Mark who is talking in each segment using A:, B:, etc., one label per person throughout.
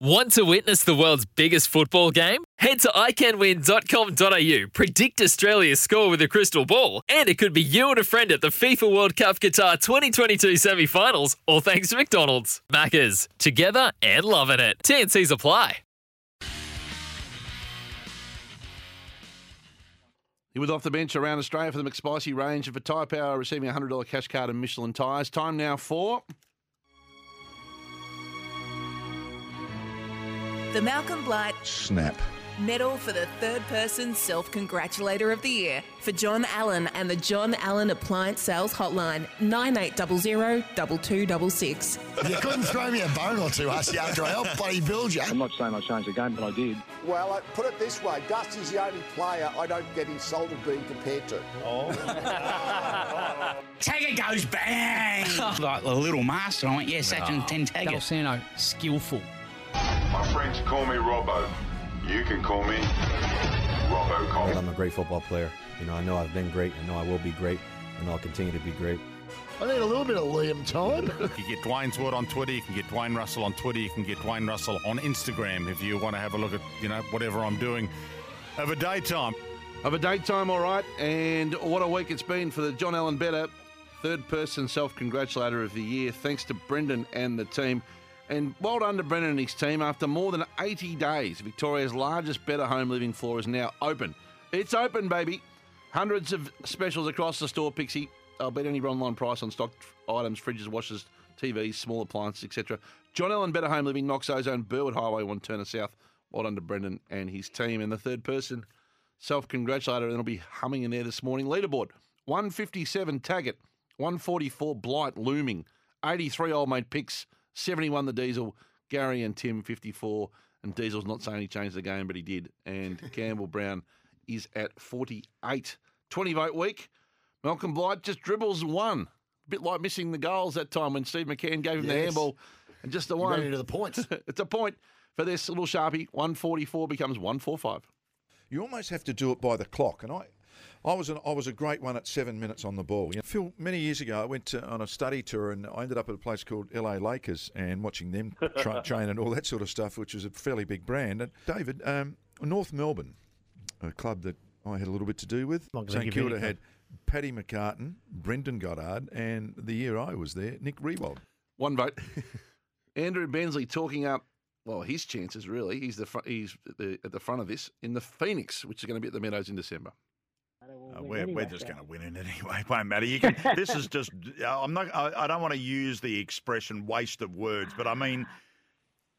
A: Want to witness the world's biggest football game? Head to iCanWin.com.au, predict Australia's score with a crystal ball, and it could be you and a friend at the FIFA World Cup Qatar 2022 semi finals, all thanks to McDonald's. Maccas, together and loving it. TNC's apply.
B: He was off the bench around Australia for the McSpicy range and for Tyre Power receiving a $100 cash card and Michelin tyres. Time now for.
C: The Malcolm Blight
D: Snap.
C: Medal for the third person self congratulator of the year for John Allen and the John Allen Appliance Sales Hotline 9800 2266.
D: You couldn't throw me a bone or two, Hussey, after I helped bloody build you.
E: I'm not saying I changed the game, but I did.
F: Well, I put it this way Dusty's the only player I don't get insulted being compared to.
G: Oh Tagger goes bang! like a little master. I went, yeah, section 10 Tagger.
H: Dalsano, skillful.
I: My friends call me Robbo. You can call me Robbo Cole.
J: I'm a great football player. You know, I know I've been great. I know I will be great, and I'll continue to be great.
D: I need a little bit of Liam time.
K: you can get Dwayne's word on Twitter. You can get Dwayne Russell on Twitter. You can get Dwayne Russell on Instagram if you want to have a look at you know whatever I'm doing of a daytime.
B: Of a daytime, all right. And what a week it's been for the John Allen Better third person self congratulator of the year. Thanks to Brendan and the team. And well done to Brendan and his team. After more than 80 days, Victoria's largest better home living floor is now open. It's open, baby. Hundreds of specials across the store, Pixie. I'll bet any online price on stock items, fridges, washers, TVs, small appliances, etc. John Allen Better Home Living, Knox Ozone, Burwood Highway, 1 Turner South. Well done to Brendan and his team. And the third person self congratulator, and it'll be humming in there this morning. Leaderboard 157 Taggart, 144 Blight looming, 83 Old Mate Picks. 71 the Diesel, Gary and Tim 54. And Diesel's not saying he changed the game, but he did. And Campbell Brown is at 48. 20 vote week. Malcolm Blight just dribbles one. A bit like missing the goals that time when Steve McCann gave him the handball. And just the one.
D: ran into the points.
B: it's a point for this little Sharpie. 144 becomes 145.
L: You almost have to do it by the clock, and I, I was an, I was a great one at seven minutes on the ball. You know, Phil, many years ago, I went to, on a study tour, and I ended up at a place called LA Lakers, and watching them tra- train and all that sort of stuff, which is a fairly big brand. And David, um, North Melbourne, a club that I had a little bit to do with. St Kilda had Paddy McCartin, Brendan Goddard, and the year I was there, Nick Riewoldt.
B: One vote. Andrew Bensley talking up, well, his chances really. He's the fr- he's at the, at the front of this in the Phoenix, which is going to be at the Meadows in December.
K: Uh, we're, we're just going to win it anyway. It won't matter. You can. this is just. I'm not. I, I don't want to use the expression "waste of words," but I mean.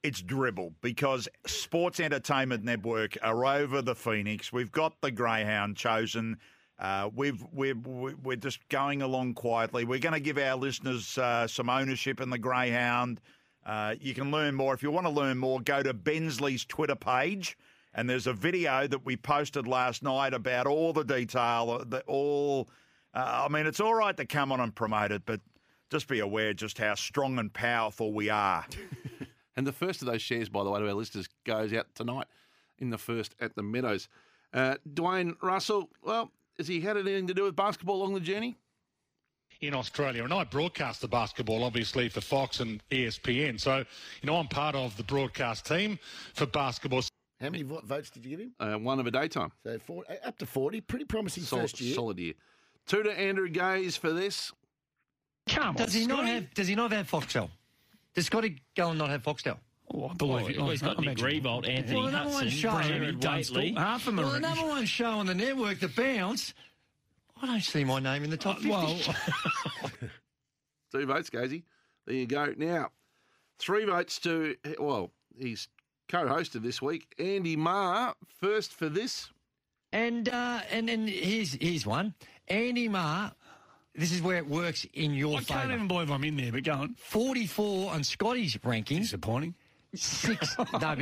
K: It's dribble because Sports Entertainment Network are over the Phoenix. We've got the Greyhound chosen. Uh, we've we're we're just going along quietly. We're going to give our listeners uh, some ownership in the Greyhound. Uh, you can learn more if you want to learn more. Go to Bensley's Twitter page, and there's a video that we posted last night about all the detail. The, all, uh, I mean, it's all right to come on and promote it, but just be aware just how strong and powerful we are.
B: And the first of those shares, by the way, to our listeners, goes out tonight in the first at the Meadows. Uh, Dwayne Russell, well, has he had anything to do with basketball along the journey?
M: in Australia. And I broadcast the basketball, obviously, for Fox and ESPN. So, you know, I'm part of the broadcast team for basketball.
D: How many vo- votes did you give him?
B: Uh, one of a daytime.
D: So four, uh, up to 40. Pretty promising
B: Solid,
D: first year.
B: solid year. Two to Andrew Gaze for this.
N: Come
O: Does
N: on,
O: he not have? Does he not have Foxtel? Does Scotty go and not have Foxtel?
N: Oh, I believe it.
H: well, he's got
N: I
H: Nick
N: imagine-
H: Riewoldt, Anthony
O: well, the number one
H: Hudson,
O: show,
H: Gerard Whateley.
N: half a
O: Well, the number one show on the network, The Bounce. I don't see my name in the top 50.
N: well,
B: Two votes, Gazy. There you go. Now, three votes to, well, he's co hosted this week. Andy Maher, first for this.
O: And uh, and and here's here's one. Andy Maher. This is where it works in your
N: I can't
O: favour.
N: even believe I'm in there, but go on.
O: 44 on Scotty's ranking.
N: Disappointing.
O: Six. no, but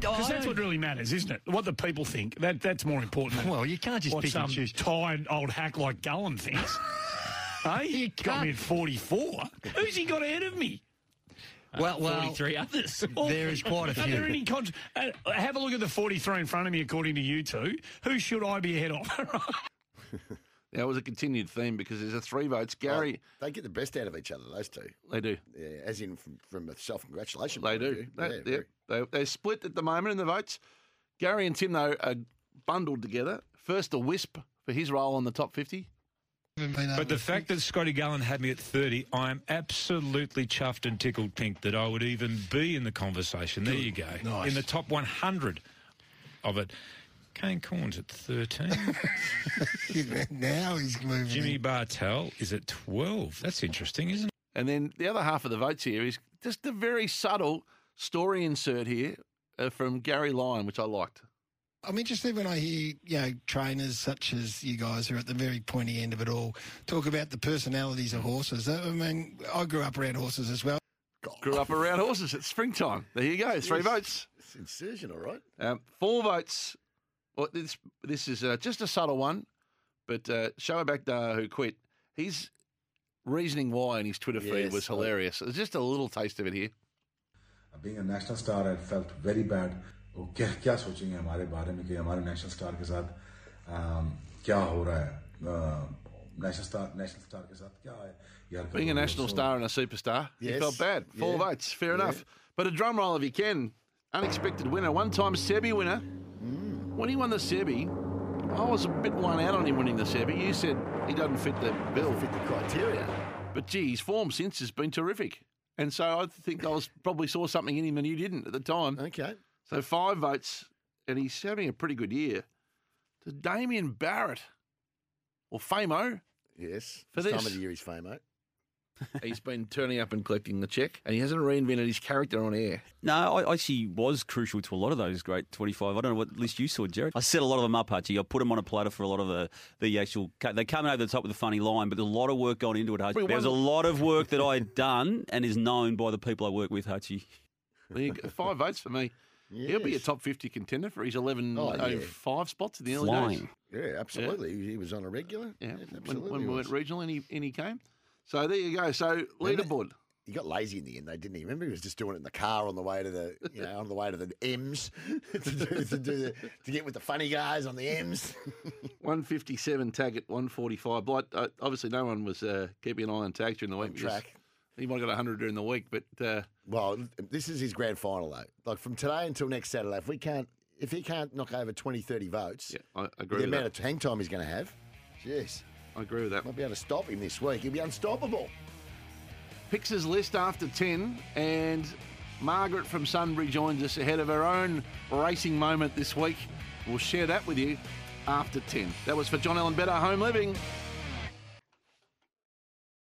N: Because that's what really matters, isn't it? What the people think. That That's more important than
O: Well, you can't just
N: what
O: pick and
N: some
O: choose.
N: tired old hack like Gullan thinks. hey,
O: You
N: got
O: can't-
N: me at 44. Who's he got ahead of me?
O: Well, well,
A: 43 others.
O: there is quite a few.
N: Are there
O: few.
N: any con- uh, have a look at the 43 in front of me, according to you two. Who should I be ahead of?
B: That was a continued theme because there's a three votes. Gary,
D: They get the best out of each other, those two.
B: they do.
D: Yeah, as in from, from a self congratulation.
B: They do. They, yeah, they, they're split at the moment in the votes. Gary and Tim, though, are bundled together. First, a wisp for his role on the top 50.
P: But the fact that Scotty Gullan had me at 30, I'm absolutely chuffed and tickled pink that I would even be in the conversation. There you go.
D: Nice.
P: In the top 100 of it. Kane Cornes at 13.
Q: now he's moving.
P: Jimmy Bartel is at 12. That's interesting, isn't it?
B: And then the other half of the votes here is just a very subtle story insert here uh, from Gary Lyon, which I liked.
Q: I'm interested when I hear, you know, trainers such as you guys who are at the very pointy end of it all talk about the personalities of horses. I mean, I grew up around horses as well.
B: Grew up around horses. It's springtime. There you go. Three
D: Yes.
B: votes.
D: It's insertion, all right.
B: Um, four votes. Well, this this is uh, just a subtle one, but uh, Shoaib Akhtar, who quit, his reasoning why in his Twitter feed
D: Yes,
B: was
D: I-
B: hilarious. There's just a little taste of it here.
R: Being a national star, I felt very bad. वो क्या क्या सोचेंगे हमारे बारे में कि हमारे national star के साथ अम, क्या हो रहा है नेशनल स्टार नेशनल स्टार के साथ क्या है यार
B: Being a national star and a superstar, he
D: Yes.
B: felt bad. Four
D: Yeah.
B: votes, fair
D: Yeah.
B: enough. But a drum roll if you can. Unexpected winner, one-time Sebi winner.
D: Mm.
B: When he won the Sebi, I was a bit one out on him winning the Sebi. You said he doesn't fit the bill,
D: Fit the criteria.
B: but gee, his form since has been terrific. And so I think I was probably saw something in him and you didn't at the time.
D: Okay.
B: So five votes, and he's having a pretty good year. To Damien Barrett, or Famo,
D: Yes.
B: For
D: this
B: this.
D: time of the year, he's famo.
B: he's been turning up and collecting the check, and he hasn't reinvented his character on air.
S: No, I actually was crucial to a lot of those great 25. I don't know what list you saw, Jared. I set a lot of them up, Hutchie. I put them on a platter for a lot of the, the actual. They come over the top with a funny line, but there's a lot of work gone into it, Hutchie.
B: We
S: There was a lot of work that I had done and is known by the people I work with, Hutchie.
B: There you. Five votes for me. He'll be a top 50 contender for his 11
D: Oh,
B: oh,
D: yeah.
B: five spots in the early
S: Flying.
B: days.
D: Yeah, absolutely. He- He was on a regular.
B: Yeah, when,
D: absolutely.
B: when we went regional and he, and he came. So there you go. So leaderboard.
D: He got lazy in the end, though, didn't he? Remember, he was just doing it in the car on the way to the, you know, on the way to the M's to do, to do the, to get with the funny guys on the M's.
B: 157 tag at 145. Blight, uh, obviously, no one was uh, keeping an eye on tag during the week. because
D: track.
B: He might have got 100 during the week, but uh,
D: Well, this is his grand final, though. Like from today until next Saturday, if we can't, if he can't knock over 20, 30 votes,
B: yeah, I agree
D: the amount
B: that.
D: of hang time he's going to have, jeez,
B: I agree with that.
D: might be able to stop him this week. He'll be unstoppable.
B: Picks his list after 10, and Margaret from Sunbury joins us ahead of her own racing moment this week. We'll share that with you after 10. That was for John Allen Better Home Living.